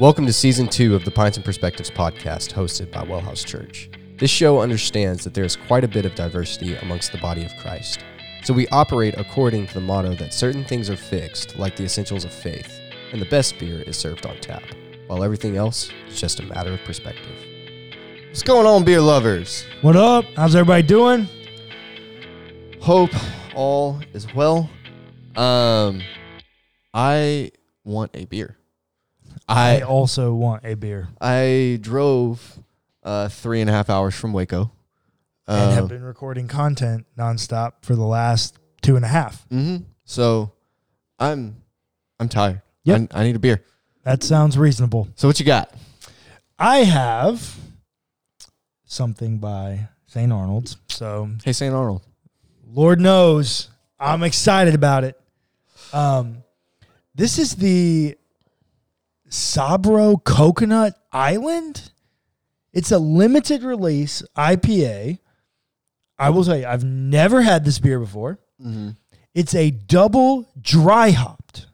Welcome to season two of the Pints and Perspectives podcast hosted by Wellhouse Church. This show understands that there is quite a bit of diversity amongst the body of Christ. So we operate according to the motto that certain things are fixed, like the essentials of faith, and the best beer is served on tap, while everything else is just a matter of perspective. What's going on, beer lovers? What up? How's everybody doing? Hope all is well. Um, I want a beer. I I also want a beer I drove uh, three and a half hours from Waco. and have Um, been recording content nonstop for the last two and a half. mhm. So I'm I'm tired. Yep. I, I need a beer. That sounds reasonable. So what you got? I have something by St. Arnold's. So Hey, St. Arnold. Lord knows I'm excited about it. Um, this is the Sabro Coconut Island. It's a limited release IPA. I will tell you, I've never had this beer before. Mm-hmm. It's a double dry hopped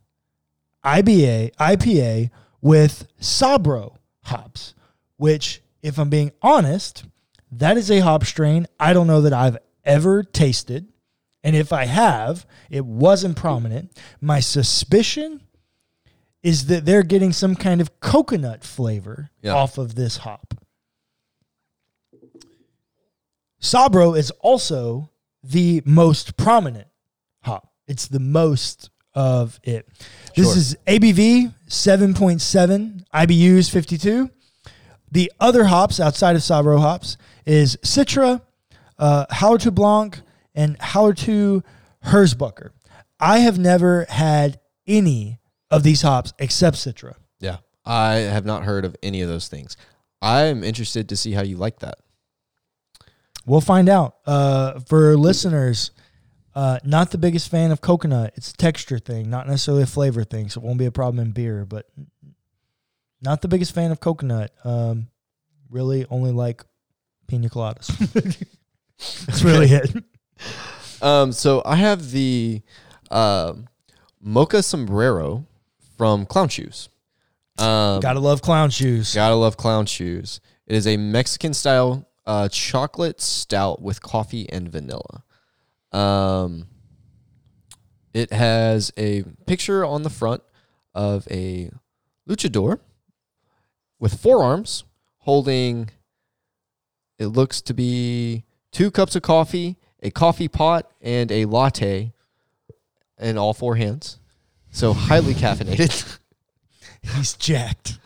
IBA IPA with Sabro hops, which, if I'm being honest, that is a hop strain I don't know that I've ever tasted. And if I have, it wasn't prominent. My suspicion is that they're getting some kind of coconut flavor Yeah. off of this hop. Sabro is also the most prominent hop. It's the most of it. This Sure. is ABV 7.7, IBUs 52. The other hops outside of Sabro hops is Citra, uh, Hallertau Blanc, and Hallertau Hersbrucker. I have never had any of these hops except Citra. Yeah. I have not heard of any of those things. I'm interested to see how you like that. We'll find out. Uh, for listeners, uh, not the biggest fan of coconut. It's a texture thing, not necessarily a flavor thing. So it won't be a problem in beer, but not the biggest fan of coconut. Um, really only like pina coladas. That's really it. Um, so I have the um Mocha Sombrero from Clown Shoes. Um, Gotta love clown shoes. Gotta love clown shoes. It is a Mexican style uh, chocolate stout with coffee and vanilla. Um, it has a picture on the front of a luchador with forearms holding, it looks to be two cups of coffee, a coffee pot, and a latte in all four hands. So highly caffeinated. He's jacked.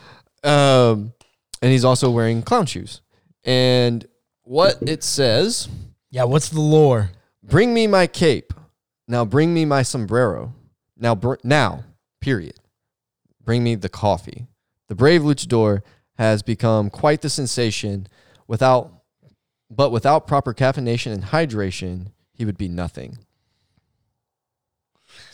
Um, and he's also wearing clown shoes. And what it says, Yeah, what's the lore? bring me my cape. Now bring me my sombrero. Now, br- now, period. Bring me the coffee. The brave luchador has become quite the sensation. Without, but without proper caffeination and hydration, he would be nothing.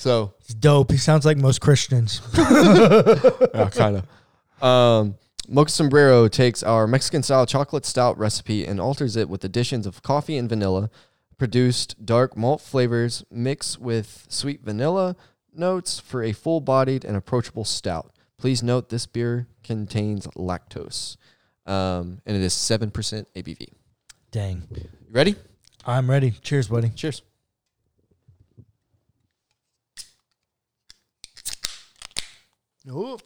So He's dope. He sounds like most Christians. yeah, kind of. Um, Mocha Sombrero takes our Mexican style chocolate stout recipe and alters it with additions of coffee and vanilla, produced dark malt flavors mixed with sweet vanilla notes for a full bodied and approachable stout. Please note this beer contains lactose, um, and it is 7% ABV. Dang. You ready? I'm ready. Cheers, buddy. Cheers. Ooh.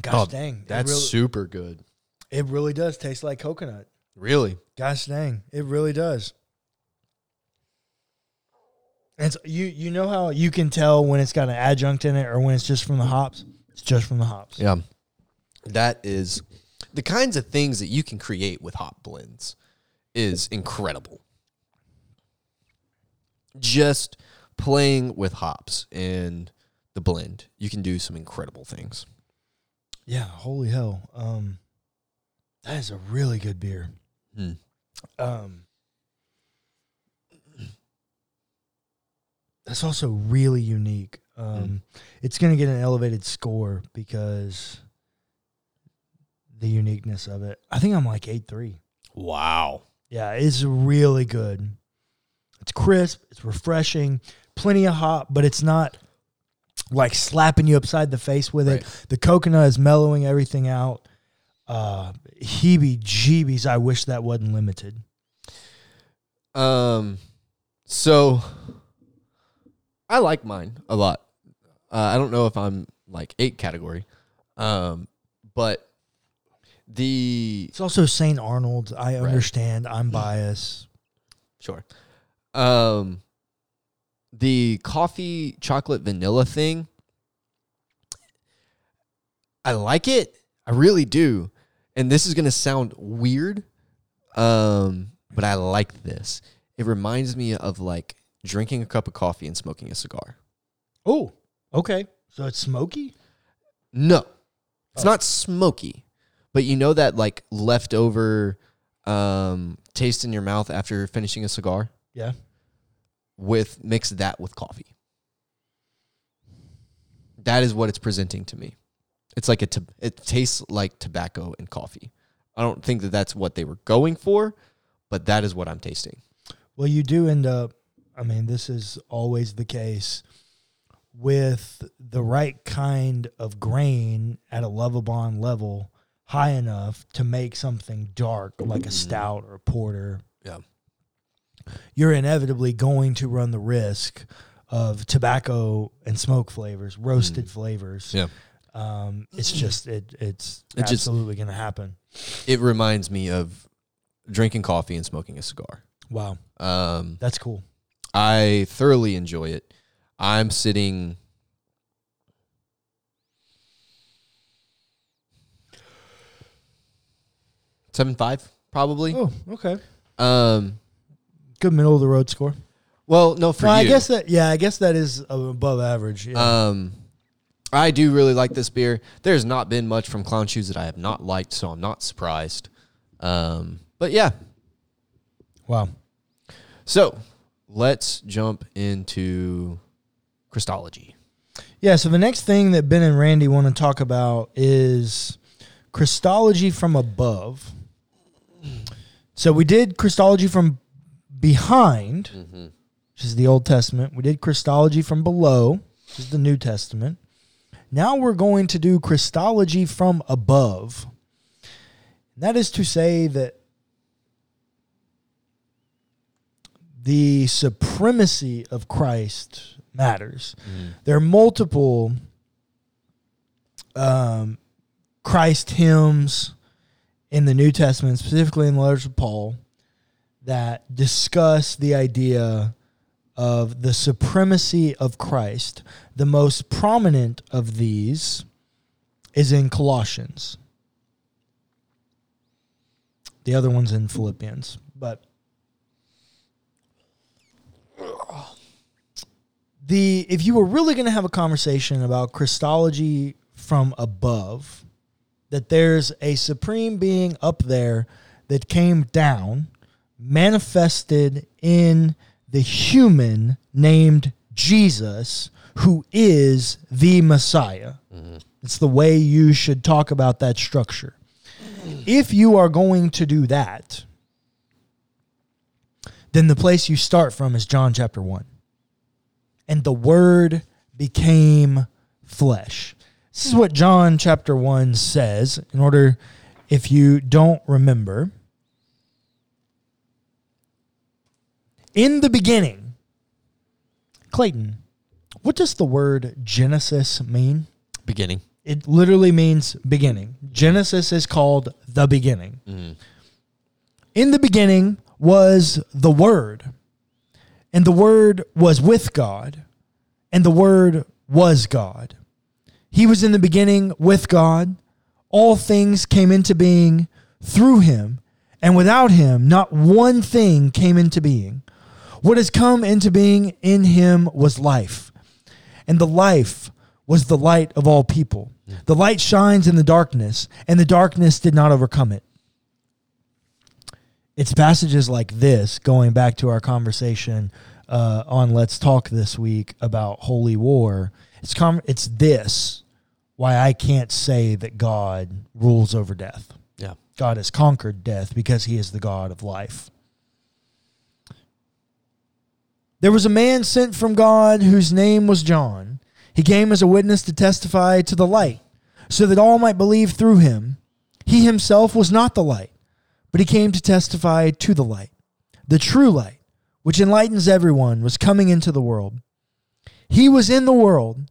Gosh Oh, dang. That's really, super good. it really does taste like coconut. Really? Gosh dang. It really does. And it's, you you know how you can tell when it's got an adjunct in it or when it's just from the hops? It's just from the hops. Yeah. That is the kinds of things that you can create with hop blends is incredible. Just playing with hops in the blend, you can do some incredible things. Yeah, holy hell. Um that is a really good beer. Hmm. Um That's also really unique. Um it's going to get an elevated score because the uniqueness of it. I think I'm like 8-3. Wow. Yeah, it's really good. It's crisp, it's refreshing, plenty of hop, but it's not like slapping you upside the face with it. The coconut is mellowing everything out. Uh heebie jeebies, I wish that wasn't limited. Um, so I like mine a lot. Uh, I don't know if I'm like eight category, um, but the It's also St. Arnold's. I understand. I'm biased. sure, um, the coffee chocolate vanilla thing. I like it. I really do. And this is gonna sound weird, um, but I like this. It reminds me of like drinking a cup of coffee and smoking a cigar. Oh, okay. So it's smoky? No, it's Oh. not smoky, but you know that like leftover um, taste in your mouth after finishing a cigar. Yeah. With mix that with coffee. That is what it's presenting to me. It's like a t- it tastes like tobacco and coffee. I don't think that that's what they were going for, but that is what I'm tasting. Well, you do end up, I mean, this is always the case with the right kind of grain at a Lovibond level high enough to make something dark like a stout or a porter. Yeah. You're inevitably going to run the risk of tobacco and smoke flavors, roasted flavors. Yeah. Um, it's just it it's It absolutely going to happen. It reminds me of drinking coffee and smoking a cigar. Wow, Um, that's cool. I thoroughly enjoy it. I'm sitting. Seven five probably. Oh, okay. Um. Good middle of the road score. Well, no, for Well, I you. guess that yeah, I guess that is above average. Yeah. Um, I do really like this beer. There's not been much from Clown Shoes that I have not liked, so I'm not surprised. Um, but yeah, wow. so let's jump into Christology. Yeah, so the next thing that Ben and Randy want to talk about is Christology from above. So we did Christology from behind, which is the Old Testament. We did Christology from below, which is the New Testament. Now we're going to do Christology from above. That is to say that the supremacy of Christ matters. There are multiple um, Christ hymns in the New Testament, specifically in the letters of Paul, that discuss the idea of the supremacy of Christ. The most prominent of these is in Colossians. The other one's in Philippians, but the if you were really going to have a conversation about Christology from above, that there's a supreme being up there that came down, manifested in the human named Jesus, who is the Messiah. Mm-hmm. It's the way you should talk about that structure. If you are going to do that, then the place you start from is John chapter 1 and the word became flesh. This is what John chapter 1 says, in order, if you don't remember. In the beginning, Clayton, what does the word Genesis mean? Beginning. It literally means beginning. Genesis is called the beginning. Mm. In the beginning was the Word, and the Word was with God, and the Word was God. He was in the beginning with God. All things came into being through him, and without him, not one thing came into being. What has come into being in him was life, and the life was the light of all people. The light shines in the darkness, and the darkness did not overcome it. It's passages like this, going back to our conversation uh, on Let's Talk this week about holy war. It's com- it's this why I can't say that God rules over death. Yeah. God has conquered death because he is the God of life. There was a man sent from God whose name was John. He came as a witness to testify to the light, so that all might believe through him. He himself was not the light, but he came to testify to the light. The true light, which enlightens everyone, was coming into the world. He was in the world,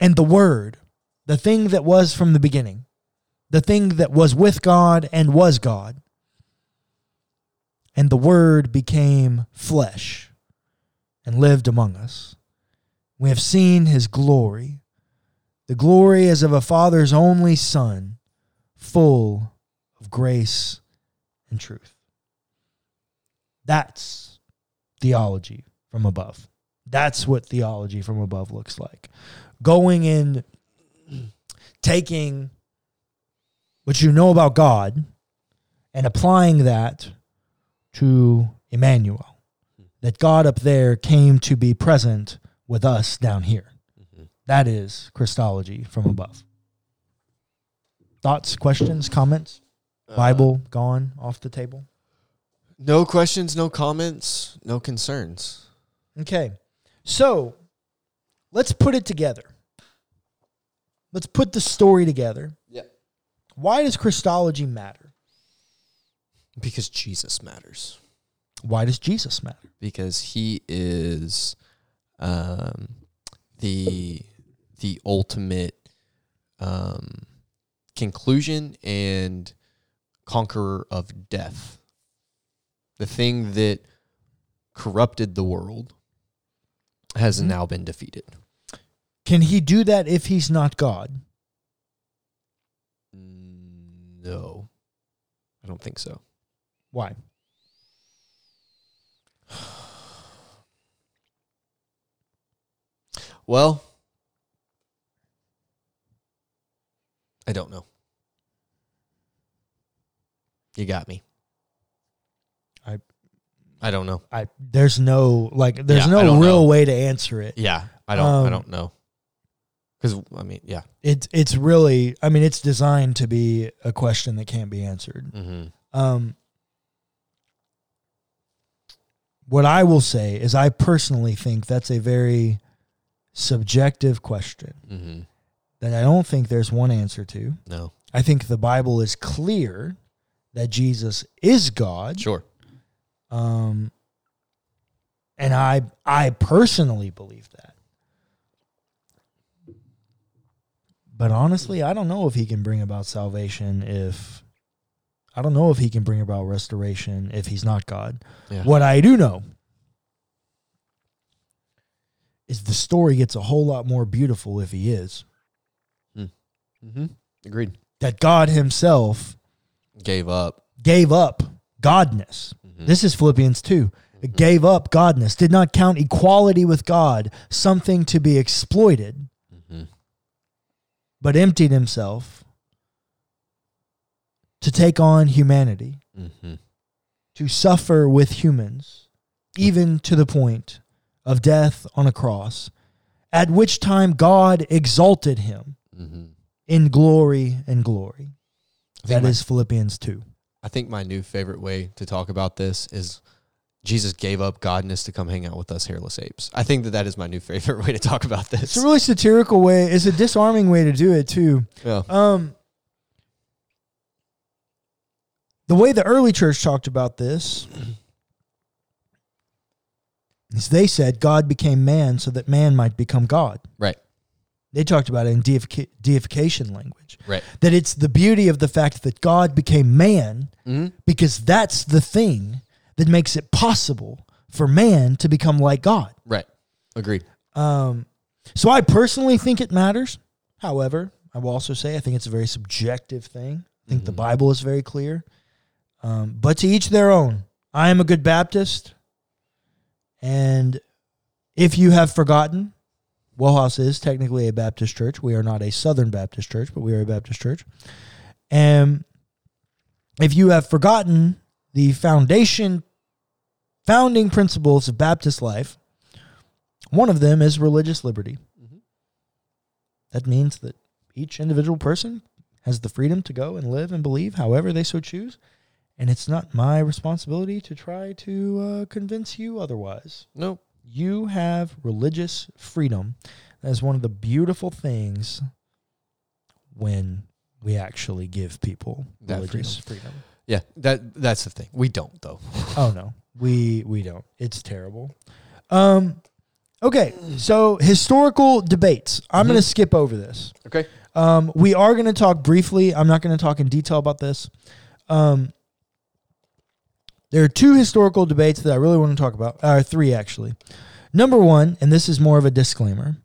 And the Word, the thing that was from the beginning, the thing that was with God and was God. And the Word became flesh and lived among us. We have seen his glory, the glory as of a father's only son, full of grace and truth. That's theology from above. That's what theology from above looks like. Going and taking what you know about God and applying that to Emmanuel. That God up there came to be present with us down here. That is Christology from above. Thoughts, questions, comments? Uh, Bible gone off the table. No questions, no comments, no concerns. Okay. So let's put it together. Let's put the story together. Yeah. Why does Christology matter? Because Jesus matters. Why does Jesus matter? Because he is um, the the ultimate um, conclusion and conqueror of death. The thing that corrupted the world has Mhm. now been defeated. Can he do that if he's not God? No, I don't think so. Why? Well, I don't know. You got me. I- I don't know. I there's no like there's Yeah, I no don't real know. way to answer it. Yeah, I don't. I Um, don't know. Because I mean, yeah. It's it's really I mean it's designed to be a question that can't be answered. Mm-hmm. Um, what I will say is, I personally think that's a very subjective question Mm-hmm. that I don't think there's one answer to. No, I think the Bible is clear that Jesus is God. sure. Um, and I I personally believe that. But honestly, I don't know if he can bring about salvation if I don't know if he can bring about restoration if he's not God. Yeah. What I do know is the story gets a whole lot more beautiful if he is. Mm-hmm. Agreed. That God himself Gave up. gave up godness. Mhm. This is Philippians 2. It gave up godness, did not count equality with God something to be exploited. But emptied himself to take on humanity, Mhm. to suffer with humans, even to the point of death on a cross, at which time God exalted him Mhm. in glory and glory. That my- is Philippians 2. I think my new favorite way to talk about this is Jesus gave up godness to come hang out with us hairless apes. I think that that is my new favorite way to talk about this. It's a really satirical way. It's a disarming way to do it too. Yeah. Um, the way the early church talked about this is they said God became man so that man might become God. Right. They talked about it in deifica- deification language. Right. That it's the beauty of the fact that God became man Mm-hmm. because that's the thing that makes it possible for man to become like God. Right. Agreed. Um, so I personally think it matters. However, I will also say I think it's a very subjective thing. I think the Mhm. Bible is very clear Um, but to each their own. I am a good Baptist. And if you have forgotten, Wellhouse is technically a Baptist church. We are not a Southern Baptist church, but we are a Baptist church. And if you have forgotten the foundation, founding principles of Baptist life, one of them is religious liberty. Mhm. That means that each individual person has the freedom to go and live and believe however they so choose. And it's not my responsibility to try to uh, convince you otherwise. Nope. You have religious freedom. That is one of the beautiful things when we actually give people That religious freedom. Yeah, that that's the thing. We don't though. Oh no, we we don't. It's terrible. Um, okay, so historical debates. I'm going to skip over this. Okay. Um, we are going to talk briefly. I'm not going to talk in detail about this. Um, there are two historical debates that I really want to talk about. Uh, three actually. Number one, and this is more of a disclaimer.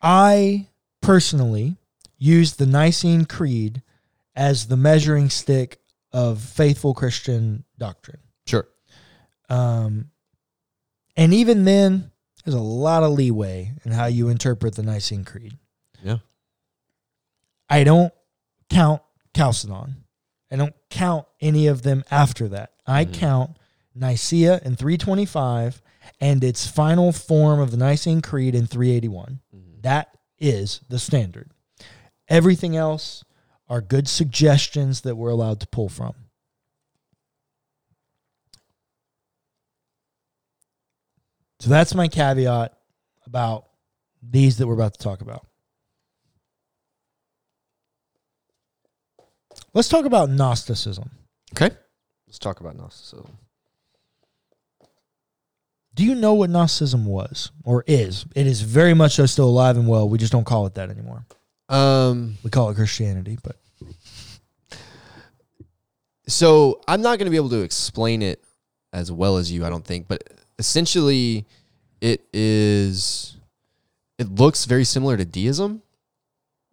I personally use the Nicene Creed as the measuring stick of faithful Christian doctrine. Sure. Um, and even then, there's a lot of leeway in how you interpret the Nicene Creed. Yeah. I don't count Chalcedon. I don't count any of them after that. I Mhm. count Nicaea in 325 and its final form of the Nicene Creed in 381. Mhm. That is the standard. Everything else are good suggestions that we're allowed to pull from. So that's my caveat about these that we're about to talk about. Let's talk about Gnosticism. Okay. Let's talk about Gnosticism. Do you know what Gnosticism was or is? It is very much so still alive and well. We just don't call it that anymore. Um. We call it Christianity, but So I'm not going to be able to explain it as well as you, I don't think. But essentially, it is. It looks very similar to deism,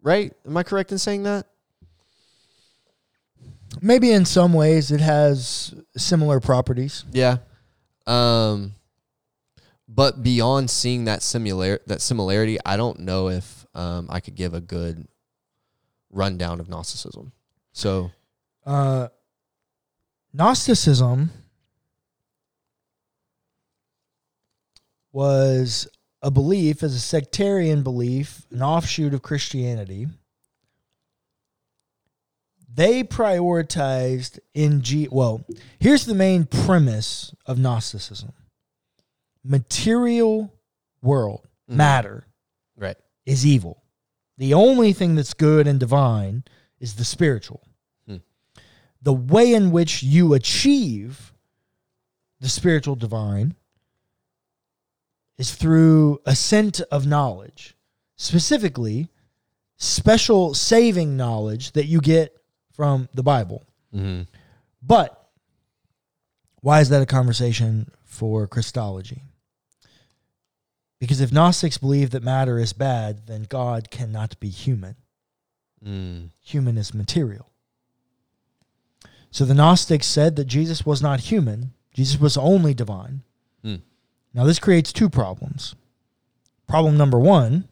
right? Am I correct in saying that? maybe in some ways it has similar properties. Yeah. Um but beyond seeing that similar that similarity, I don't know if um I could give a good rundown of Gnosticism. So, Uh, Gnosticism was a belief as a sectarian belief, an offshoot of Christianity. They prioritized in G. Well, here's the main premise of Gnosticism: material world, Mhm. matter, right. Is evil. The only thing that's good and divine is the spiritual. Hmm. The way in which you achieve the spiritual divine is through ascent of knowledge, specifically special saving knowledge that you get from the Bible. Mm-hmm. But why is that a conversation for Christology? Because if Gnostics believe that matter is bad, then God cannot be human. Mm. Human is material. So the Gnostics said that Jesus was not human, Jesus was only divine. Hmm. Now, this creates two problems. Problem number one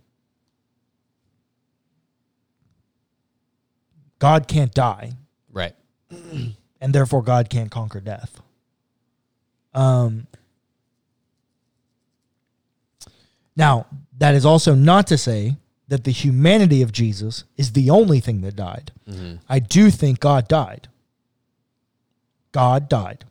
God can't die. Right. and therefore God can't conquer death. Um, now, that is also not to say that the humanity of Jesus is the only thing that died. Mm-hmm. I do think God died. God died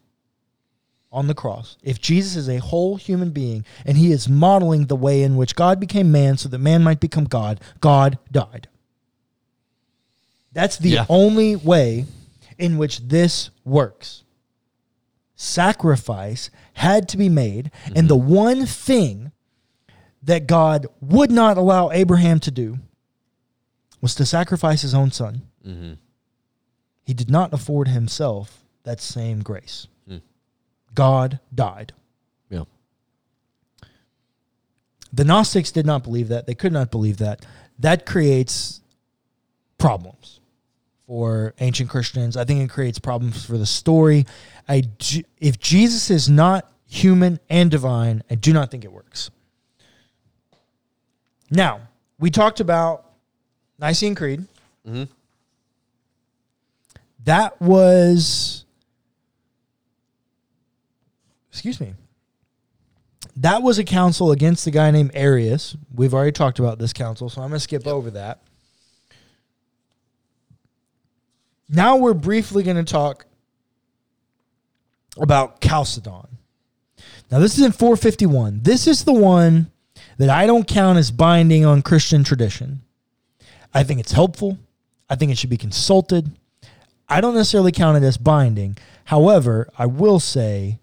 on the cross. If Jesus is a whole human being and he is modeling the way in which God became man so that man might become God, God died. That's the Yeah. only way in which this works. Sacrifice had to be made, and the one thing that God would not allow Abraham to do was to sacrifice his own son. Mm-hmm. He did not afford himself that same grace. Hmm. God died. Yeah. The Gnostics did not believe that. They could not believe that. That creates problems for ancient Christians. I think it creates problems for the story. I if Jesus is not human and divine, I do not think it works. Now, we talked about Nicene Creed. Mhm. That was excuse me. That was a council against a guy named Arius. We've already talked about this council, so I'm going to skip over that. Now we're briefly going to talk about Chalcedon. Now this is in 451. This is the one that I don't count as binding on Christian tradition. I think it's helpful. I think it should be consulted. I don't necessarily count it as binding. However, I will say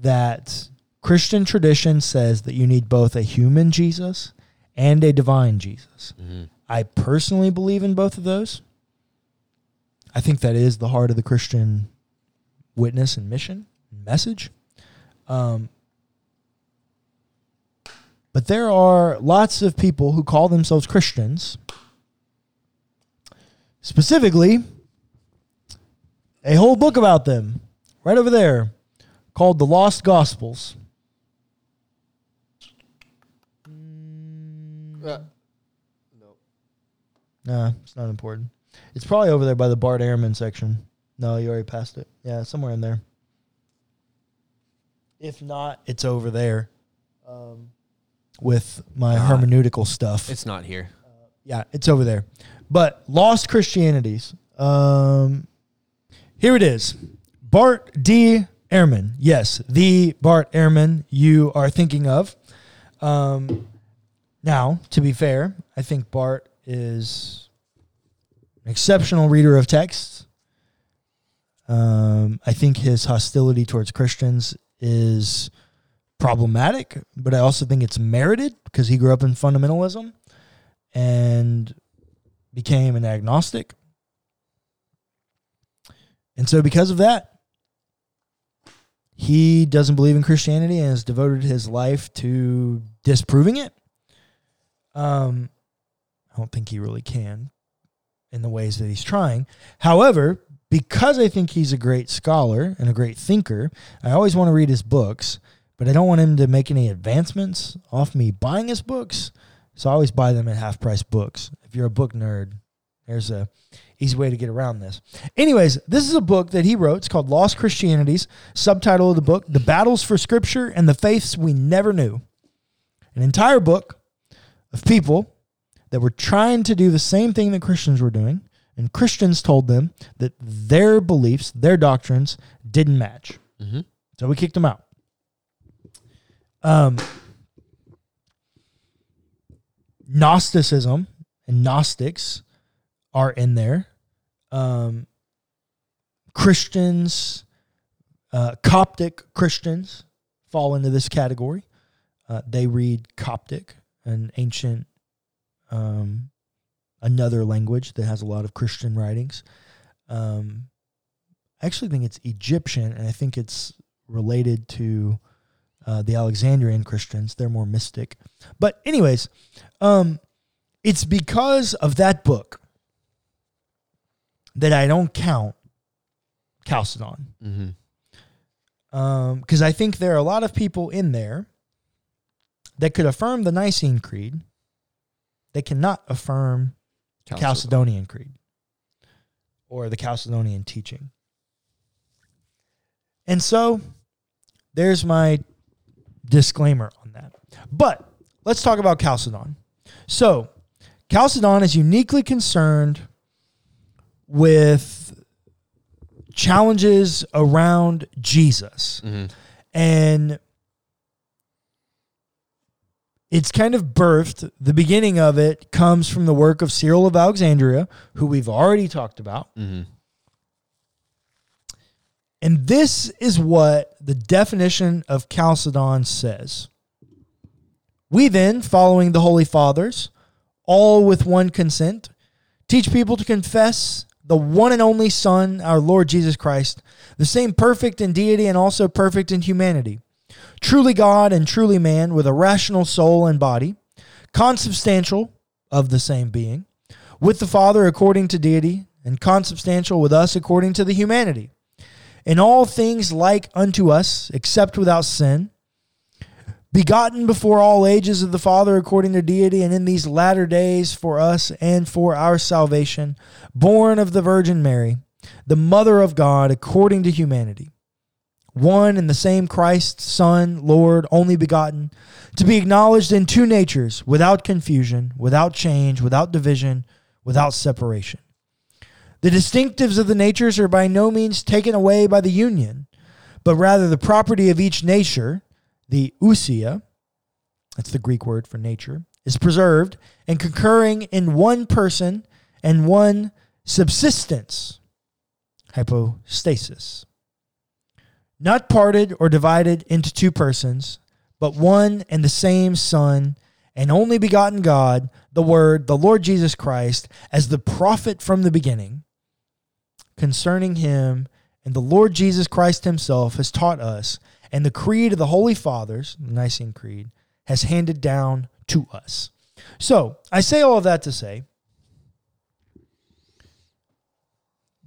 that Christian tradition says that you need both a human Jesus and a divine Jesus. I personally believe in both of those. I think that is the heart of the Christian witness and mission message. Um, but there are lots of people who call themselves Christians, specifically, a whole book about them right over there called The Lost Gospels. Uh, Nah, it's not important. It's probably over there by the Bart Ehrman section. No, you already passed it. Yeah, somewhere in there. If not, it's over there um, with my Ah. hermeneutical stuff. it's not here. Yeah, it's over there. But Lost Christianities. Um, here it is. Bart D. Ehrman. Yes, the Bart Ehrman you are thinking of. Um, now, to be fair, I think Bart is an exceptional reader of texts. Um, I think his hostility towards Christians is problematic, but I also think it's merited because he grew up in fundamentalism and became an agnostic. And so, because of that, he doesn't believe in Christianity and has devoted his life to disproving it. Um, I don't think he really can in the ways that he's trying. However, because I think he's a great scholar and a great thinker, I always want to read his books, but I don't want him to make any advancements off me buying his books. So I always buy them at half price books. If you're a book nerd, there's a easy way to get around this. Anyways, this is a book that he wrote. It's called Lost Christianities. Subtitle of the book: The Battles for Scripture and the Faiths We Never Knew. An entire book of people that were trying to do the same thing that Christians were doing, and Christians told them that their beliefs, their doctrines, didn't match. Mhm. So we kicked them out. Um, Gnosticism and Gnostics are in there. Um, Christians, uh, Coptic Christians fall into this category. Uh, they read Coptic, an ancient, um, another language that has a lot of Christian writings. Um, I actually think it's Egyptian, and I think it's related to uh, the Alexandrian Christians. They're more mystic. But, anyways, um, it's because of that book that I don't count Chalcedon. Mm-hmm. Um, because I think there are a lot of people in there that could affirm the Nicene Creed. They cannot affirm the Chalcedonian Creed or the Chalcedonian teaching. And so there's my disclaimer on that. But let's talk about Chalcedon. So, Chalcedon is uniquely concerned with challenges around Jesus. Mm-hmm. And it's kind of birthed, the beginning of it comes from the work of Cyril of Alexandria, who we've already talked about. Mm-hmm. And this is what the definition of Chalcedon says. We then, following the Holy Fathers, all with one consent, teach people to confess the one and only Son, our Lord Jesus Christ, the same perfect in deity and also perfect in humanity, truly God and truly man, with a rational soul and body, consubstantial of the same being, with the Father according to deity and consubstantial with us according to the humanity. In all things like unto us, except without sin, begotten before all ages of the Father according to deity, and in these latter days for us and for our salvation, born of the Virgin Mary, the Mother of God according to humanity. One and the same Christ, Son, Lord, only begotten, to be acknowledged in two natures, without confusion, without change, without division, without separation. The distinctives of the natures are by no means taken away by the union, but rather the property of each nature, the ousia, that's the Greek word for nature, is preserved and concurring in one person and one subsistence, hypostasis. Not parted or divided into two persons, but one and the same Son and only begotten God, the Word, the Lord Jesus Christ, as the prophet from the beginning concerning him and the Lord Jesus Christ himself has taught us, and the creed of the Holy Fathers, the Nicene Creed, has handed down to us. So I say all of that to say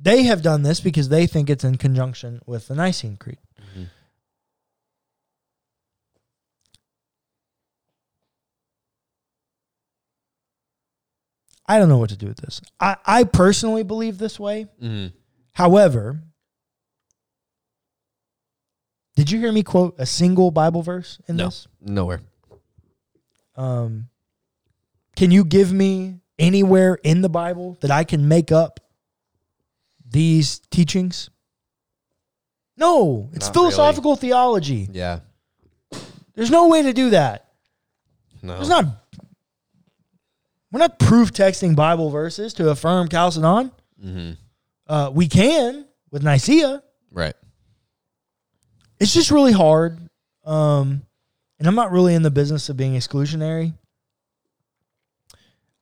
they have done this because they think it's in conjunction with the Nicene Creed. I don't know what to do with this. I, I personally believe this way. Mm-hmm. However, did you hear me quote a single Bible verse in No, this? nowhere. Um, can you give me anywhere in the Bible that I can make up these teachings? No, it's Not philosophical theology. Yeah. There's no way to do that. No. There's not. We're not proof texting Bible verses to affirm Chalcedon. Mm-hmm. Uh, we can with Nicaea. Right. it's just really hard. Um, and I'm not really in the business of being exclusionary.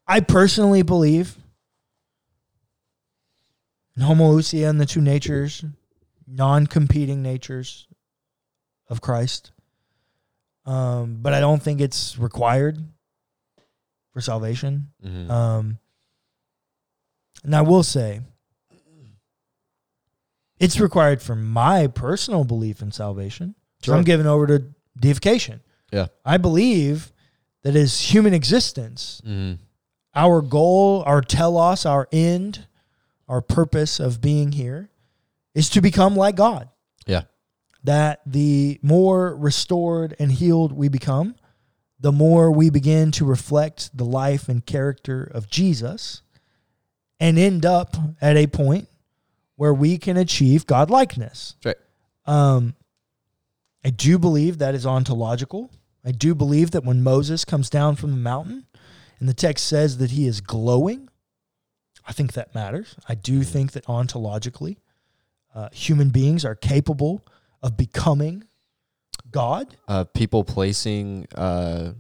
I personally believe in homoousia and the two natures, non competing natures of Christ. Um, but I don't think it's required for salvation. Mm-hmm. Um, and I will say, it's required for my personal belief in salvation. So I'm giving over to deification. yeah. I believe that as human existence, Mm-hmm. our goal, our telos, our end, our purpose of being here is to become like God. Yeah. That the more restored and healed we become, the more we begin to reflect the life and character of Jesus and end up at a point where we can achieve God likeness. Right. Um, I do believe that is ontological. I do believe that when Moses comes down from the mountain and the text says that he is glowing, I think that matters. I do think that ontologically, uh, human beings are capable of becoming God. Uh, people placing uh,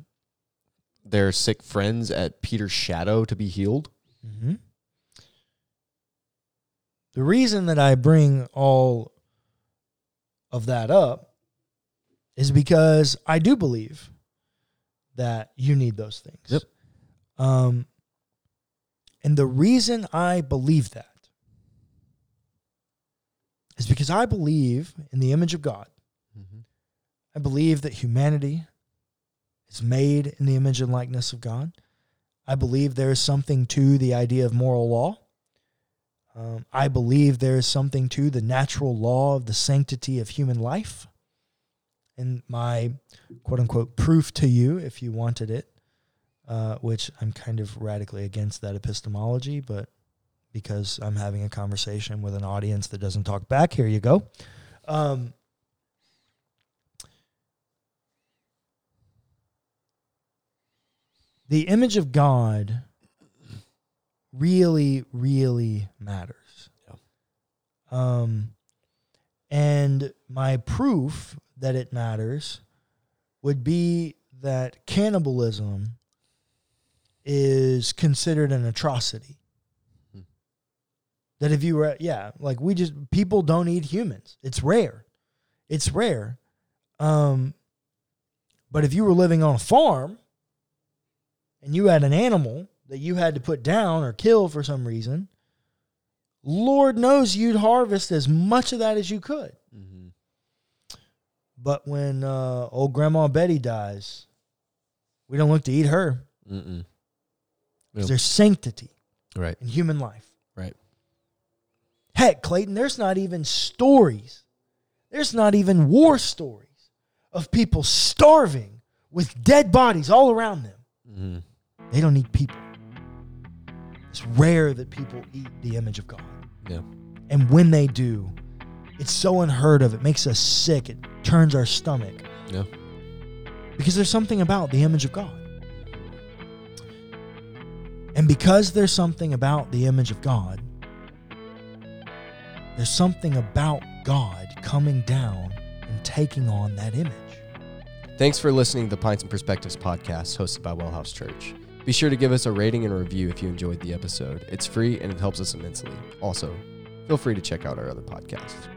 their sick friends at Peter's shadow to be healed. Mm-hmm. The reason that I bring all of that up is because I do believe that you need those things. Yep. Um, and the reason I believe that is because I believe in the image of God. Mm-hmm. I believe that humanity is made in the image and likeness of God. I believe there is something to the idea of moral law. Um, I believe there is something to the natural law of the sanctity of human life. And my quote unquote proof to you, if you wanted it, uh, which I'm kind of radically against that epistemology, but because I'm having a conversation with an audience that doesn't talk back, here you go. Um, the image of God really, really matters. Um, and my proof that it matters would be that cannibalism is considered an atrocity. Hmm. That if you were, yeah, like we just, people don't eat humans. It's rare. It's rare. Um, but if you were living on a farm and you had an animal that you had to put down or kill for some reason, Lord knows you'd harvest as much of that as you could. Mhm. But when uh, old Grandma Betty dies, we don't look to eat her because Yep. there's sanctity Right. in human life. Right. Heck, Clayton, there's not even stories. There's not even war stories of people starving with dead bodies all around them. hmm They don't need people. It's rare that people eat the image of God. Yeah. And when they do, it's so unheard of. It makes us sick. It turns our stomach. Yeah. Because there's something about the image of God. And because there's something about the image of God, there's something about God coming down and taking on that image. Thanks for listening to the Pints and Perspectives podcast hosted by Wellhouse Church. Be sure to give us a rating and a review if you enjoyed the episode. It's free and it helps us immensely. Also, feel free to check out our other podcasts.